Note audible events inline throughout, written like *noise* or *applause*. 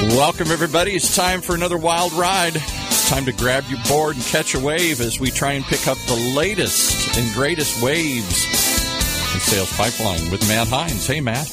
Welcome, everybody. It's time for another wild ride. It's time to grab your board and catch a wave as we try and pick up the latest and greatest waves in sales pipeline with Matt Heinz. Hey, Matt.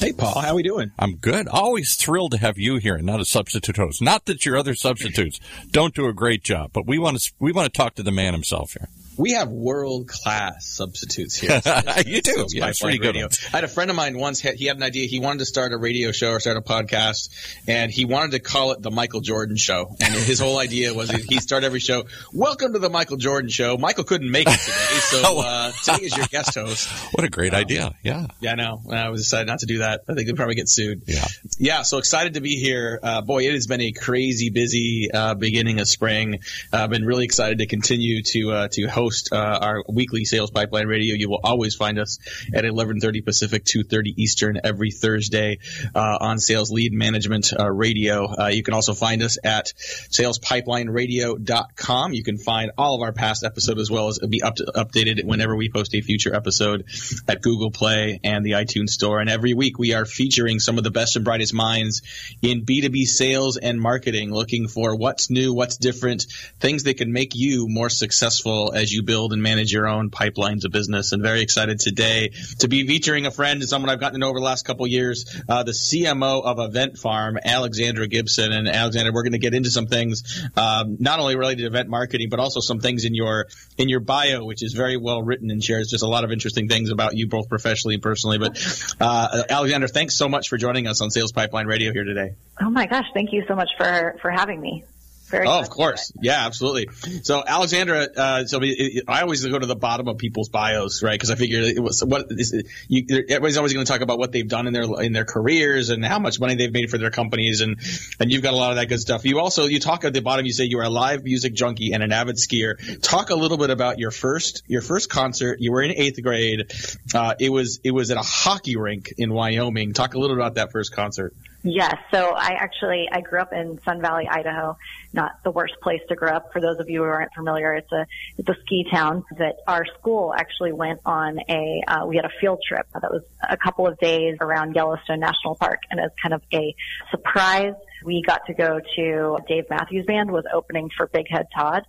Hey, Paul. How are we doing? I'm good. Always thrilled to have you here and not a substitute host. Not that your other substitutes don't do a great job, but we want to we want to talk to the man himself here. We have world class substitutes here. *laughs* you do. Yeah, it's pretty good. I had a friend of mine once. Had, he had an idea. He wanted to start a radio show or start a podcast, and he wanted to call it the Michael Jordan Show. And his whole idea was he started every show. Welcome to the Michael Jordan Show. Michael couldn't make it today, so *laughs* uh, today is your guest host. *laughs* What a great um, idea! Yeah. Yeah, I know. I was decided not to do that. I think we'd probably get sued. Yeah. Yeah. So excited to be here. Uh, boy, it has been a crazy busy uh, beginning of spring. I've been really excited to continue to uh, to host uh, our weekly Sales Pipeline Radio. You will always find us at 11:30 Pacific, 2:30 Eastern every Thursday uh, on Sales Lead Management uh, Radio. Uh, you can also find us at salespipelineradio.com. You can find all of our past episodes as well as be up to, updated whenever we post a future episode at Google Play and the iTunes Store. And every week we are featuring some of the best and brightest minds in B2B sales and marketing, looking for what's new, what's different, things that can make you more successful as you build and manage your own pipelines of business. And very excited today to be featuring a friend and someone I've gotten to know over the last couple years, uh, the CMO of Event Farm, Alexandra Gibson. And Alexandra, we're going to get into some things, um, not only related to event marketing, but also some things in your in your bio, which is very well written and shares just a lot of interesting things about you, both professionally and personally. But uh, Alexandra, thanks so much for joining us on Sales Pipeline Radio here today. Oh my gosh, thank you so much for for having me. Very oh, of course. Yeah, absolutely. So, Alexandra, uh, so I always go to the bottom of people's bios, right? Because I figure it was what is you, everybody's always going to talk about what they've done in their in their careers and how much money they've made for their companies, and and you've got a lot of that good stuff. You also you talk at the bottom. You say you are a live music junkie and an avid skier. Talk a little bit about your first your first concert. You were in eighth grade. Uh, it was it was at a hockey rink in Wyoming. Talk a little about that first concert. Yes. So I actually I grew up in Sun Valley, Idaho. Not the worst place to grow up. For those of you who aren't familiar, it's a it's a ski town that our school actually went on a uh, we had a field trip that was a couple of days around Yellowstone National Park, and as kind of a surprise, we got to go to Dave Matthews Band was opening for Big Head Todd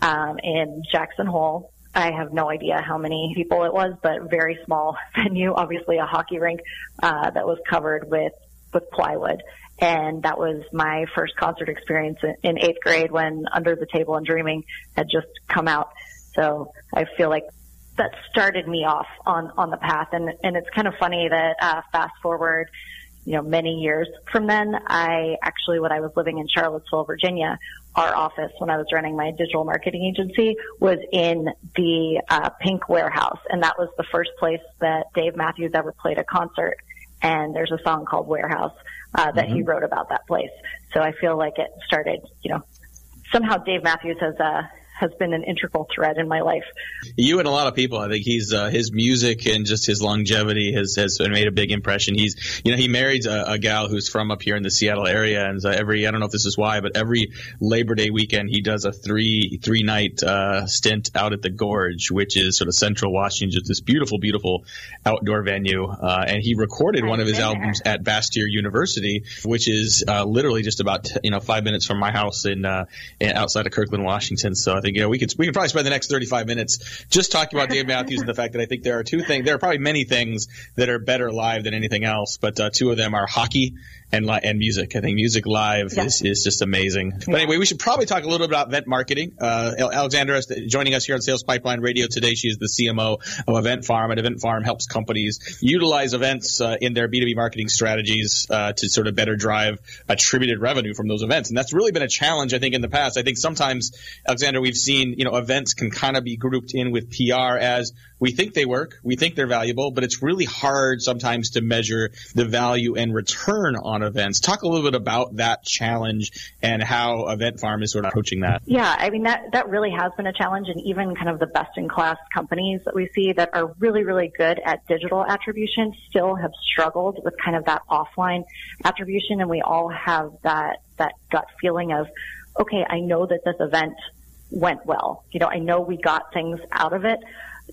um, in Jackson Hole. I have no idea how many people it was, but very small *laughs* venue, obviously a hockey rink uh, that was covered with with plywood. And that was my first concert experience in eighth grade when Under the Table and Dreaming had just come out. So I feel like that started me off on, on the path. And, and it's kind of funny that, uh, fast forward, you know, many years from then, I actually, when I was living in Charlottesville, Virginia, our office when I was running my digital marketing agency was in the uh, Pink Warehouse, and that was the first place that Dave Matthews ever played a concert and there's a song called Warehouse uh, that mm-hmm. he wrote about that place. So I feel like it started, you know, somehow Dave Matthews has uh, has been an integral thread in my life. You and a lot of people, I think he's uh, his music and just his longevity has has made a big impression. He's you know he married a, a gal who's from up here in the Seattle area, and uh, every I don't know if this is why, but every Labor Day weekend he does a three three night uh, stint out at the Gorge, which is sort of central Washington, just this beautiful beautiful outdoor venue, uh, and he recorded one of his albums at Bastyr University, which is uh, literally just about you know five minutes from my house in, uh, in outside of Kirkland, Washington. So I think think you know we could we could probably spend the next 35 minutes just talking about Dave Matthews and the fact that I think there are two things. There are probably many things that are better live than anything else, but uh, two of them are hockey and li- and music. I think music live yeah. is, is just amazing. But anyway, we should probably talk a little bit about event marketing. Uh, Alexandra is joining us here on Sales Pipeline Radio today. She is the CMO of Event Farm, and Event Farm helps companies utilize events uh, in their B2B marketing strategies uh, to sort of better drive attributed revenue from those events. And that's really been a challenge, I think, in the past. I think sometimes, Alexandra, we've seen, you know, events can kind of be grouped in with PR as we think they work, we think they're valuable, but it's really hard sometimes to measure the value and return on events. Talk a little bit about that challenge and how Event Farm is sort of approaching that. Yeah, I mean that that really has been a challenge, and even kind of the best in class companies that we see that are really really good at digital attribution still have struggled with kind of that offline attribution, and we all have that that gut feeling of, okay, I know that this event went well. You know, I know we got things out of it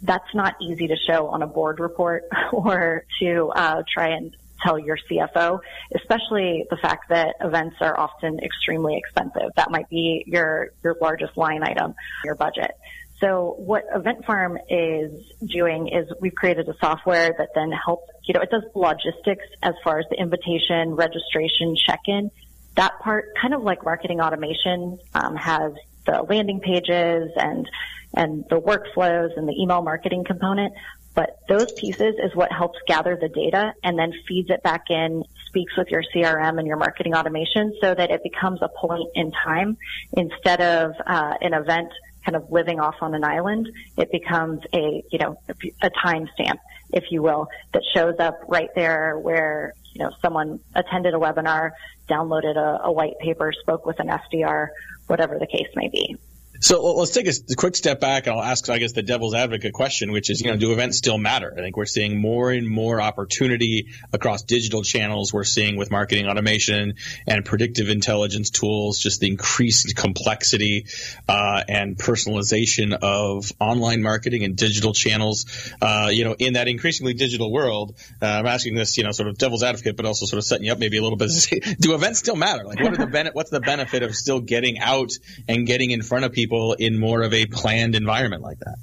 that's not easy to show on a board report *laughs* or to uh, try and tell your CFO, especially the fact that events are often extremely expensive. That might be your, your largest line item, your budget. So what Event Farm is doing is we've created a software that then helps, you know, it does logistics as far as the invitation, registration, check-in. That part, kind of like marketing automation, um, has the landing pages and and the workflows and the email marketing component. But those pieces is what helps gather the data and then feeds it back in, speaks with your CRM and your marketing automation so that it becomes a point in time instead of uh, an event kind of living off on an island. It becomes a, you know, a timestamp, if you will, that shows up right there where, you know, someone attended a webinar, downloaded a, a white paper, spoke with an SDR, whatever the case may be. So let's take a quick step back and I'll ask, I guess, the devil's advocate question, which is, you know, do events still matter? I think we're seeing more and more opportunity across digital channels. We're seeing with marketing automation and predictive intelligence tools, just the increased complexity uh, and personalization of online marketing and digital channels. Uh, you know, in that increasingly digital world, uh, I'm asking this, you know, sort of devil's advocate, but also sort of setting you up maybe a little bit. *laughs* do events still matter? Like, what are the ben- what's the benefit of still getting out and getting in front of people? People in more of a planned environment like that?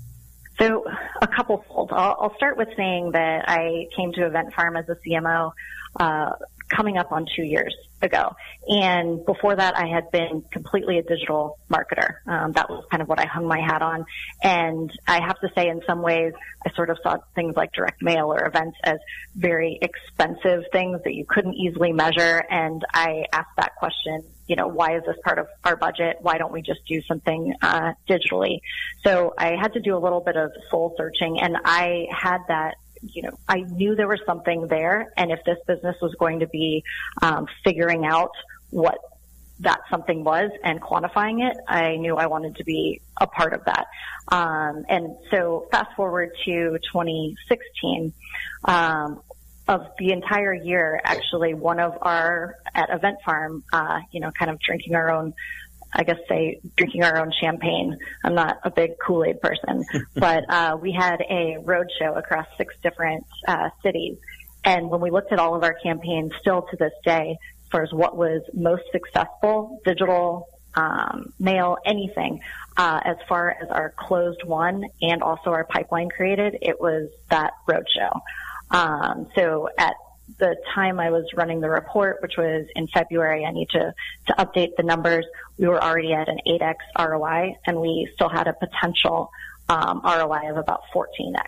So a couple fold. I'll, I'll start with saying that I came to Event Farm as a CMO uh, coming up on two years ago. And before that, I had been completely a digital marketer. Um, that was kind of what I hung my hat on. And I have to say, in some ways, I sort of saw things like direct mail or events as very expensive things that you couldn't easily measure. And I asked that question, you know, why is this part of our budget? Why don't we just do something uh, digitally? So I had to do a little bit of soul searching, and I had that you know, I knew there was something there, and if this business was going to be um, figuring out what that something was and quantifying it, I knew I wanted to be a part of that. Um, and so, fast forward to 2016. Um, of the entire year, actually, one of our at Event Farm, uh, you know, kind of drinking our own I guess say drinking our own champagne. I'm not a big Kool-Aid person, *laughs* but uh, we had a road show across six different uh, cities. And when we looked at all of our campaigns, still to this day, as far as what was most successful, digital, um, mail, anything, uh, as far as our closed won and also our pipeline created, it was that road show. Um, so at the time I was running the report, which was in February, I need to, to update the numbers. We were already at an 8x ROI and we still had a potential um, ROI of about 14x.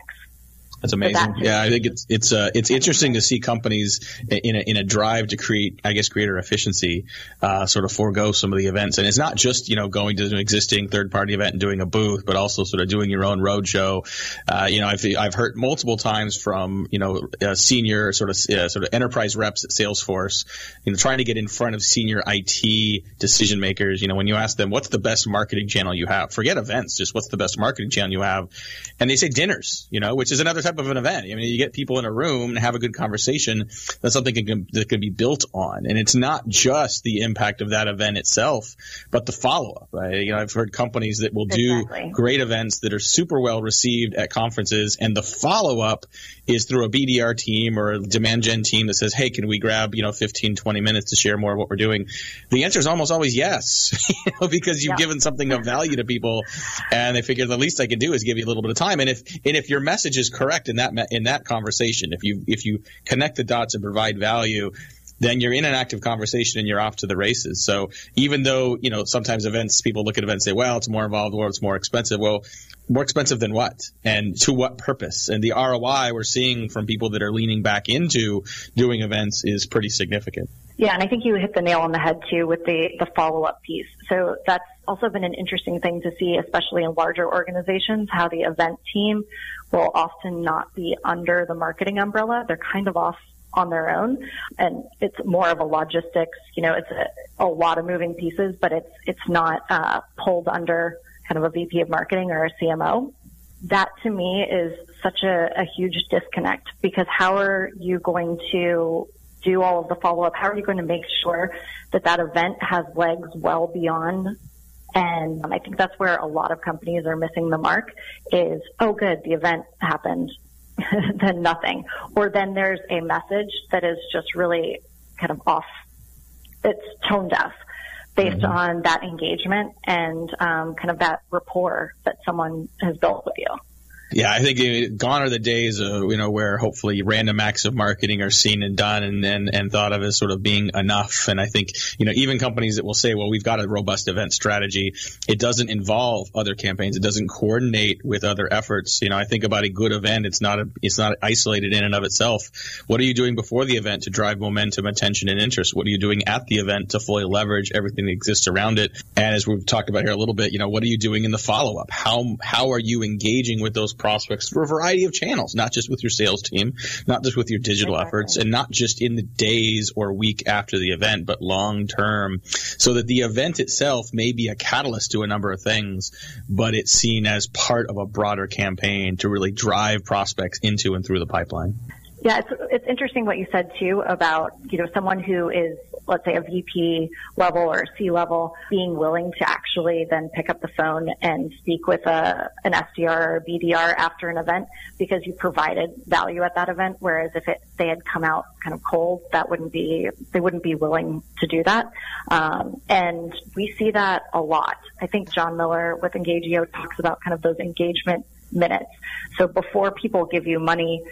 That's amazing. yeah, I think it's it's uh, it's interesting to see companies in a, in a drive to create, I guess, greater efficiency, uh, sort of forego some of the events. And it's not just you know going to an existing third party event and doing a booth, but also sort of doing your own roadshow. Uh, you know, I've I've heard multiple times from you know uh, senior sort of uh, sort of enterprise reps at Salesforce, you know, trying to get in front of senior IT decision makers. You know, when you ask them what's the best marketing channel you have, forget events, just what's the best marketing channel you have, and they say dinners. You know, which is another type of an event. I mean, you get people in a room and have a good conversation. That's something can, that can be built on. And it's not just the impact of that event itself, but the follow up. Right? You know, I've heard companies that will do exactly. great events that are super well received at conferences, and the follow up is through a BDR team or a demand gen team that says, "Hey, can we grab you know 15, 20 minutes to share more of what we're doing?" The answer is almost always yes, *laughs* you know, because you've yeah. given something of value to people, and they figure the least I can do is give you a little bit of time. And if and if your message is correct in that in that conversation. If you if you connect the dots and provide value, then you're in an active conversation and you're off to the races. So even though, you know, sometimes events, people look at events and say, well, it's more involved or it's more expensive. Well, more expensive than what? And to what purpose? And the ROI we're seeing from people that are leaning back into doing events is pretty significant. Yeah, and I think you hit the nail on the head too with the, the follow up piece. So that's also been an interesting thing to see, especially in larger organizations, how the event team will often not be under the marketing umbrella. They're kind of off on their own and it's more of a logistics, you know, it's a, a lot of moving pieces, but it's, it's not, uh, pulled under kind of a VP of marketing or a CMO. That to me is such a, a huge disconnect because how are you going to do all of the follow up? How are you going to make sure that that event has legs well beyond and I think that's where a lot of companies are missing the mark is, oh good, the event happened. *laughs* then nothing. Or then there's a message that is just really kind of off, it's tone deaf based mm-hmm. on that engagement and um, kind of that rapport that someone has built with you. Yeah, I think uh, gone are the days of, you know, where hopefully random acts of marketing are seen and done and, and, and thought of as sort of being enough. And I think, you know, even companies that will say, well, we've got a robust event strategy. It doesn't involve other campaigns. It doesn't coordinate with other efforts. You know, I think about a good event. It's not a, it's not isolated in and of itself. What are you doing before the event to drive momentum, attention, and interest? What are you doing at the event to fully leverage everything that exists around it? And as we've talked about here a little bit, you know, what are you doing in the follow up? How, how are you engaging with those prospects for a variety of channels, not just with your sales team, not just with your digital exactly. efforts, and not just in the days or week after the event, but long term, so that the event itself may be a catalyst to a number of things, but it's seen as part of a broader campaign to really drive prospects into and through the pipeline. Yeah, it's, it's interesting what you said too about, you know, someone who is, let's say a VP level or C level being willing to actually then pick up the phone and speak with a, an SDR or BDR after an event because you provided value at that event. Whereas if it, they had come out kind of cold, that wouldn't be, they wouldn't be willing to do that. Um, and we see that a lot. I think Jon Miller with Engagio talks about kind of those engagement minutes. So before people give you money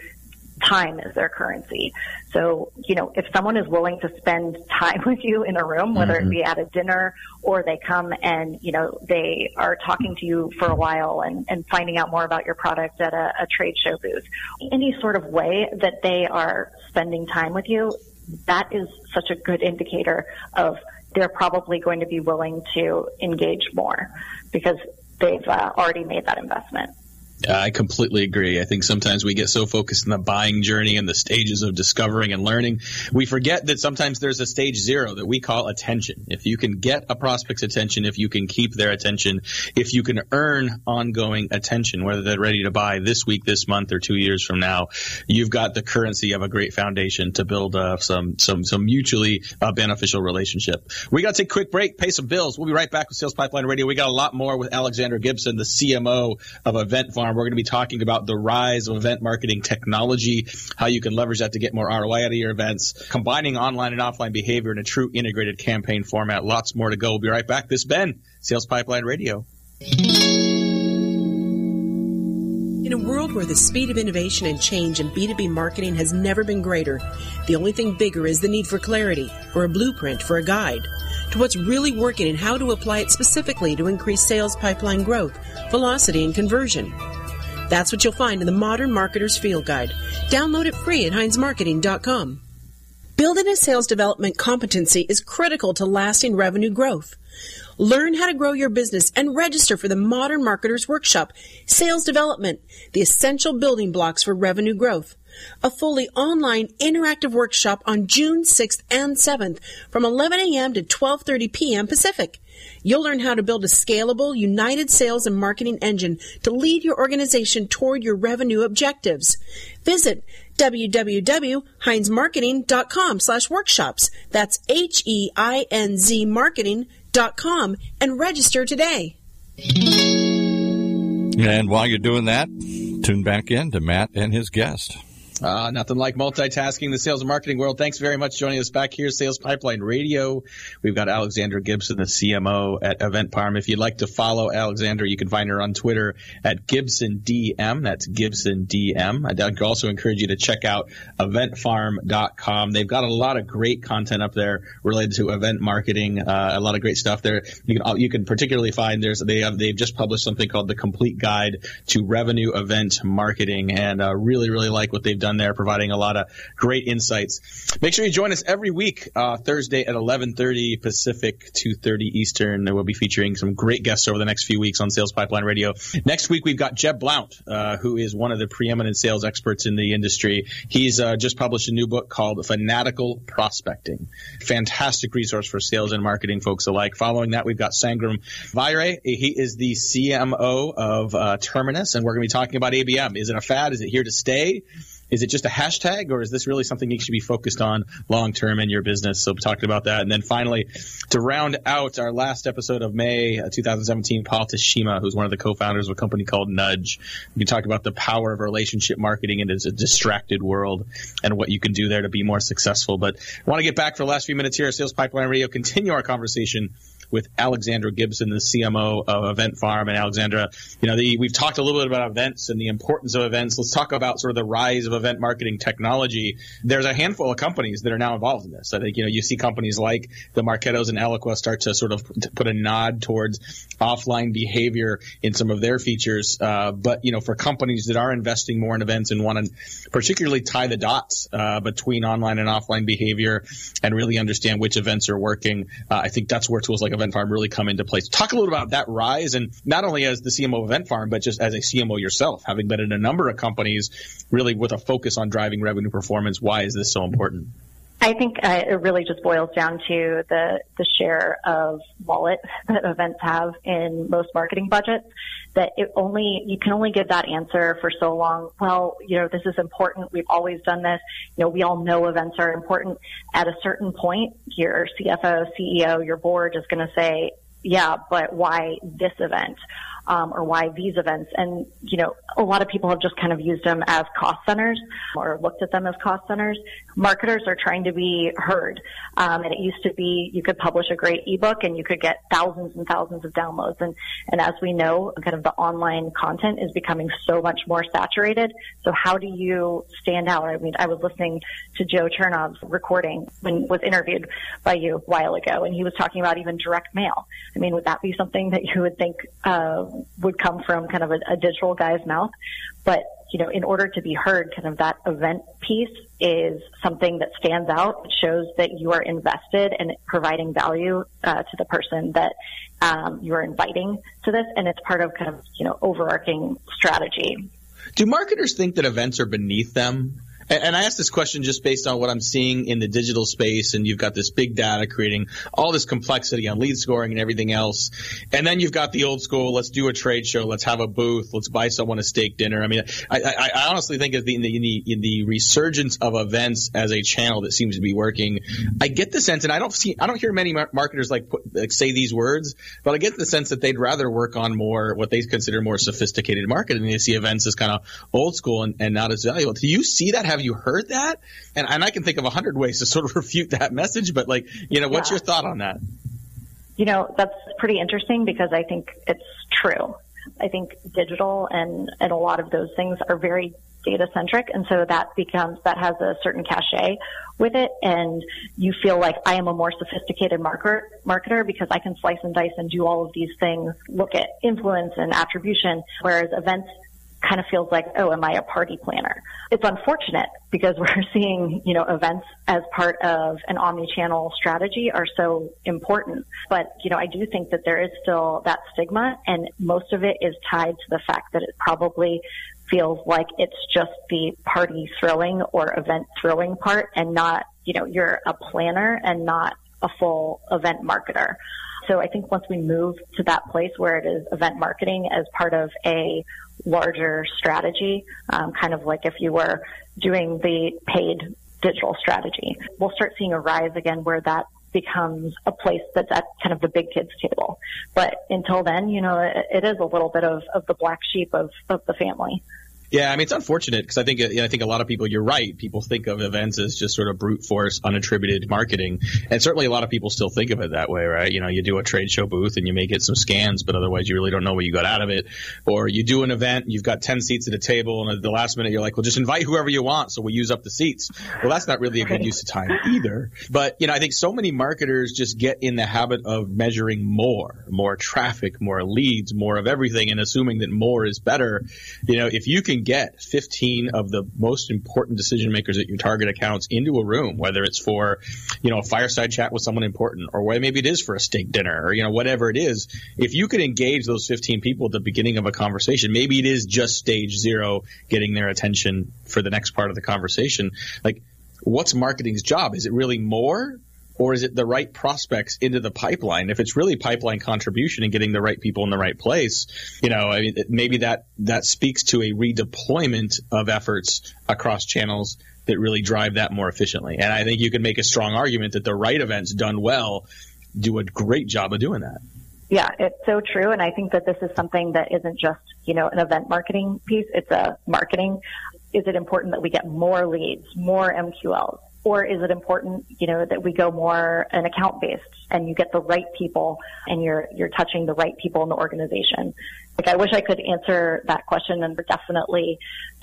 time is their currency. So, you know, if someone is willing to spend time *laughs* with you in a room, whether mm-hmm. it be at a dinner or they come and, you know, they are talking to you for a while and, and finding out more about your product at a, a trade show booth, any sort of way that they are spending time with you, that is such a good indicator of they're probably going to be willing to engage more because they've uh, already made that investment. I completely agree. I think sometimes we get so focused in the buying journey and the stages of discovering and learning, we forget that sometimes there's a stage zero that we call attention. If you can get a prospect's attention, if you can keep their attention, if you can earn ongoing attention, whether they're ready to buy this week, this month, or two years from now, you've got the currency of a great foundation to build uh, some some some mutually uh, beneficial relationship. We got to take a quick break, pay some bills. We'll be right back with Sales Pipeline Radio. We got a lot more with Alexandra Gibson, the CMO of Event Farm. We're going to be talking about the rise of event marketing technology, how you can leverage that to get more ROI out of your events, combining online and offline behavior in a true integrated campaign format. Lots more to go. We'll be right back. This Ben, Sales Pipeline Radio. In a world where the speed of innovation and change in B2B marketing has never been greater, the only thing bigger is the need for clarity, for a blueprint, for a guide to what's really working and how to apply it specifically to increase sales pipeline growth, velocity, and conversion. That's what you'll find in the Modern Marketer's Field Guide. Download it free at HeinzMarketing.com. Building a sales development competency is critical to lasting revenue growth. Learn how to grow your business and register for the Modern Marketers Workshop, Sales Development, the essential building blocks for revenue growth. A fully online interactive workshop on June 6th and 7th from 11 a.m. to 12:30 p.m. Pacific. You'll learn how to build a scalable, united sales and marketing engine to lead your organization toward your revenue objectives. Visit www.heinzmarketing.com slash workshops. That's H-E-I-N-Z marketing.com and register today. And while you're doing that, tune back in to Matt and his guest. Uh, nothing like multitasking the sales and marketing world. Thanks very much for joining us back here, Sales Pipeline Radio. We've got Alexandra Gibson, the CMO at Event Farm. If you'd like to follow Alexandra, you can find her on Twitter at GibsonDM. That's GibsonDM. I'd also encourage you to check out eventfarm.com. They've got a lot of great content up there related to event marketing. Uh, a lot of great stuff there. You can you can particularly find there's they have they've just published something called the Complete Guide to Revenue Event Marketing, and uh, really really like what they've done done there, providing a lot of great insights. Make sure you join us every week, uh, Thursday at 11:30 Pacific, 2:30 Eastern. We'll be featuring some great guests over the next few weeks on Sales Pipeline Radio. Next week we've got Jeb Blount, uh, who is one of the preeminent sales experts in the industry. He's uh, just published a new book called Fanatical Prospecting. Fantastic resource for sales and marketing folks alike. Following that, we've got Sangram Vajre. He is the CMO of uh, Terminus, and we're going to be talking about ABM. Is it a fad? Is it here to stay? Is it just a hashtag or is this really something you should be focused on long term in your business? So talked about that. And then finally, to round out our last episode of May uh, 2017, Paul Teshima, who's one of the co-founders of a company called Nudge. We talked about the power of relationship marketing in a distracted world and what you can do there to be more successful. But I want to get back for the last few minutes here, Sales Pipeline Radio, continue our conversation with Alexandra Gibson, the CMO of Event Farm. And Alexandra, you know, the, we've talked a little bit about events and the importance of events. Let's talk about sort of the rise of event marketing technology. There's a handful of companies that are now involved in this. I think, you know, you see companies like the Marketos and Eloqua start to sort of put a nod towards offline behavior in some of their features. Uh, but, you know, for companies that are investing more in events and want to particularly tie the dots uh, between online and offline behavior and really understand which events are working, uh, I think that's where tools like Event Farm really come into place. Talk a little about that rise and not only as the CMO of Event Farm, but just as a CMO yourself, having been in a number of companies really with a focus on driving revenue performance. Why is this so important? I think uh, it really just boils down to the the share of wallet *laughs* that events have in most marketing budgets. That it only you can only give that answer for so long. Well, you know, this is important. We've always done this. You know, we all know events are important. At a certain point, your CFO, CEO, your board is going to say, "Yeah, but why this event?" Um, or why these events. And, you know, a lot of people have just kind of used them as cost centers or looked at them as cost centers. Marketers are trying to be heard. Um, and it used to be you could publish a great ebook and you could get thousands and thousands of downloads. And, and as we know, kind of the online content is becoming so much more saturated. So how do you stand out? I mean, I was listening to Joe Chernov's recording when was interviewed by you a while ago, and he was talking about even direct mail. I mean, would that be something that you would think uh, would come from kind of a, a digital guy's mouth. But, you know, in order to be heard, kind of that event piece is something that stands out. It shows that you are invested in providing value uh, to the person that um, you are inviting to this, and it's part of kind of you know overarching strategy. Do marketers think that events are beneath them? And I ask this question just based on what I'm seeing in the digital space, and you've got this big data creating all this complexity on lead scoring and everything else. And then you've got the old school, let's do a trade show, let's have a booth, let's buy someone a steak dinner. I mean, I, I, I honestly think in the, in the, in the resurgence of events as a channel that seems to be working, I get the sense, and I don't see, I don't hear many marketers like, put, like say these words, but I get the sense that they'd rather work on more what they consider more sophisticated marketing. They see events as kind of old school and, and not as valuable. Do you see that? Have you heard that? And, and I can think of a hundred ways to sort of *laughs* refute that message, but like, you know, what's yeah. your thought on that? You know, that's pretty interesting because I think it's true. I think digital and, and a lot of those things are very data centric. And so that becomes, that has a certain cachet with it. And you feel like I am a more sophisticated marketer, marketer because I can slice and dice and do all of these things, look at influence and attribution. Whereas events kind of feels like, oh, am I a party planner? It's unfortunate because *laughs* we're seeing, you know, events as part of an omni-channel strategy are so important. But, you know, I do think that there is still that stigma and most of it is tied to the fact that it probably feels like it's just the party throwing or event throwing part and not, you know, you're a planner and not a full event marketer. So I think once we move to that place where it is event marketing as part of a larger strategy, um, kind of like if you were doing the paid digital strategy. We'll start seeing a rise again where that becomes a place that's at kind of the big kids table. But until then, you know, it, it is a little bit of, of the black sheep of, of the family. Yeah, I mean it's unfortunate because I think I think a lot of people. You're right. People think of events as just sort of brute force, unattributed marketing, and certainly a lot of people still think of it that way, right? You know, you do a trade show booth and you may get some scans, but otherwise you really don't know what you got out of it. Or you do an event, you've got ten seats at a table, and at the last minute you're like, well, just invite whoever you want, so we use up the seats. Well, that's not really a good use of time either. But you know, I think so many marketers just get in the habit of measuring more, more traffic, more leads, more of everything, and assuming that more is better. You know, if you can get 15 of the most important decision makers at your target accounts into a room, whether it's for, you know, a fireside chat with someone important or maybe it is for a steak dinner or, you know, whatever it is. If you can engage those 15 people at the beginning of a conversation, maybe it is just stage zero, getting their attention for the next part of the conversation. Like, what's marketing's job? Is it really more? Or is it the right prospects into the pipeline? If it's really pipeline contribution and getting the right people in the right place, you know, I mean, maybe that that speaks to a redeployment of efforts across channels that really drive that more efficiently. And I think you can make a strong argument that the right events done well do a great job of doing that. Yeah, it's so true. And I think that this is something that isn't just, you know, an event marketing piece. It's a marketing. Is it important that we get more leads, more MQLs? Or is it important, you know, that we go more an account based and you get the right people and you're, you're touching the right people in the organization? Like I wish I could answer that question and we're definitely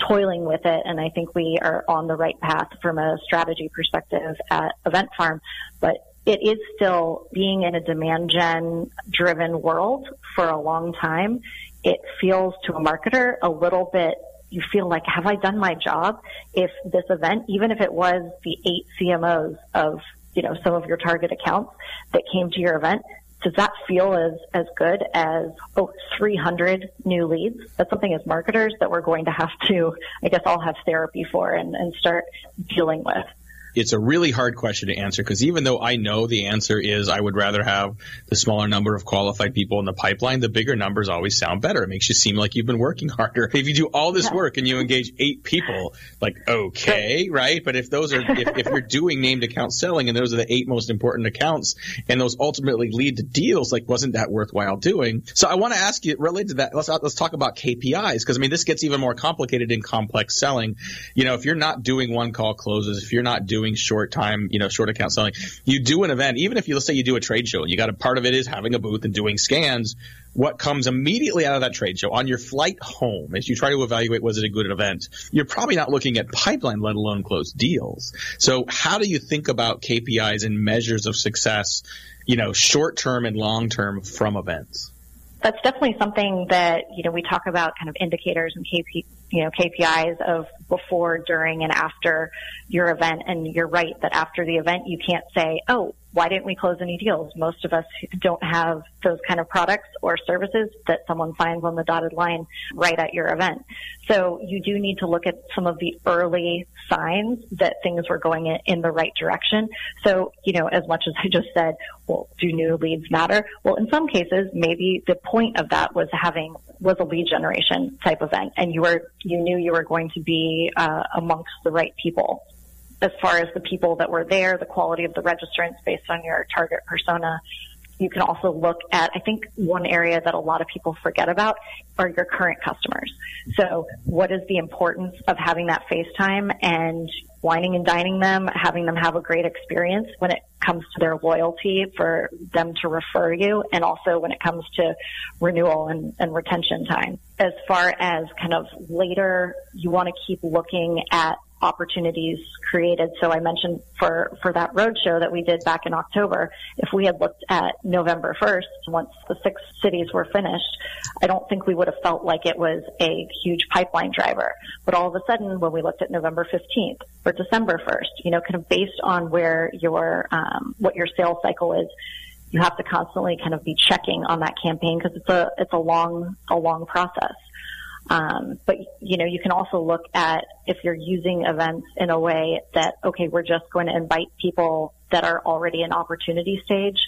toiling with it. And I think we are on the right path from a strategy perspective at Event Farm. But it is still being in a demand gen driven world for a long time. It feels to a marketer a little bit you feel like, have I done my job? If this event, even if it was the eight CMOs of, you know, some of your target accounts that came to your event, does that feel as, as good as, oh, 300 new leads? That's something as marketers that we're going to have to, I guess, all have therapy for and, and start dealing with it's a really hard question to answer because even though I know the answer is I would rather have the smaller number of qualified people in the pipeline, the bigger numbers always sound better. It makes you seem like you've been working harder. If you do all this work and you engage eight people, like okay, right? But if those are if, if you're doing named account selling and those are the eight most important accounts and those ultimately lead to deals, like wasn't that worthwhile doing? So I want to ask you related to that. Let's let's talk about KPIs because I mean this gets even more complicated in complex selling. You know, if you're not doing one call closes, if you're not doing doing short time, you know, short account selling. You do an event, even if you let's say you do a trade show, and you got a part of it is having a booth and doing scans. What comes immediately out of that trade show on your flight home as you try to evaluate was it a good event, you're probably not looking at pipeline, let alone closed deals. So how do you think about KPIs and measures of success, you know, short term and long term from events? that's definitely something that you know we talk about kind of indicators and KP, you know KPIs of before, during, and after your event. And you're right that after the event, you can't say, "Oh, why didn't we close any deals?" Most of us don't have those kind of products or services that someone finds on the dotted line right at your event. So you do need to look at some of the early signs that things were going in the right direction. So, you know, as much as I just said, well, do new leads matter? Well, in some cases, maybe the point of that was having was a lead generation type event, and you were you knew you were going to be uh, amongst the right people. As far as the people that were there, the quality of the registrants based on your target persona, you can also look at, I think one area that a lot of people forget about are your current customers. So what is the importance of having that FaceTime and wining and dining them, having them have a great experience when it comes to their loyalty for them to refer you and also when it comes to renewal and, and retention time. As far as kind of later, you want to keep looking at opportunities created. So I mentioned for, for that roadshow that we did back in October, if we had looked at November 1st, once the six cities were finished, I don't think we would have felt like it was a huge pipeline driver. But all of a sudden, when we looked at November 15th or December 1st, you know, kind of based on where your, um, what your sales cycle is, you have to constantly kind of be checking on that campaign because it's a, it's a long, a long process. Um, but you know, you can also look at if you're using events in a way that okay, we're just going to invite people that are already in opportunity stage.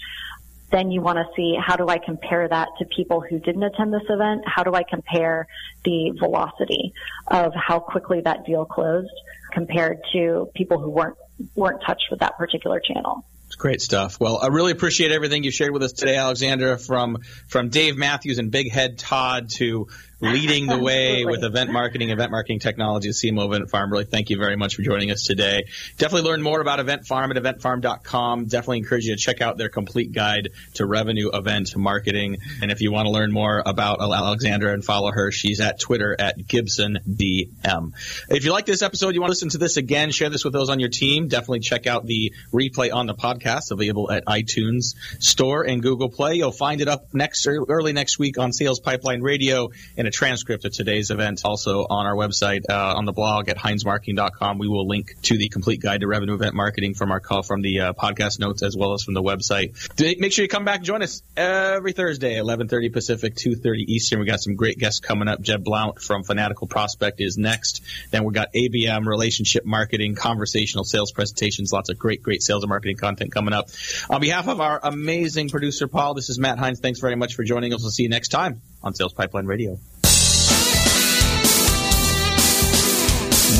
Then you want to see how do I compare that to people who didn't attend this event? How do I compare the velocity of how quickly that deal closed compared to people who weren't weren't touched with that particular channel? It's great stuff. Well, I really appreciate everything you shared with us today, Alexandra, from from Dave Matthews and Big Head Todd to leading the way with event marketing, event marketing technology at CMO Event Farm. Really, thank you very much for joining us today. Definitely learn more about Event Farm at eventfarm.com. Definitely encourage you to check out their complete guide to revenue event marketing. And if you want to learn more about Alexandra and follow her, she's at Twitter at Gibson DM. If you like this episode, you want to listen to this again, share this with those on your team. Definitely check out the replay on the podcast available at iTunes Store and Google Play. You'll find it up next early next week on Sales Pipeline Radio and and a transcript of today's event also on our website uh, on the blog at heinzmarketing.com. We will link to the complete guide to revenue event marketing from our call from the uh, podcast notes as well as from the website. Make sure you come back and join us every Thursday, 11:30 Pacific, 2:30 Eastern. We got some great guests coming up. Jeb Blount from Fanatical Prospect is next. Then we got ABM, relationship marketing, conversational sales presentations, lots of great, great sales and marketing content coming up. On behalf of our amazing producer Paul, this is Matt Heinz. Thanks very much for joining us. We'll see you next time on Sales Pipeline Radio.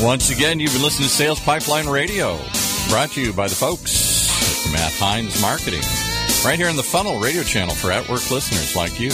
Once again, you've been listening to Sales Pipeline Radio, brought to you by the folks at Matt Heinz Marketing, right here on the Funnel Radio channel for at work listeners like you.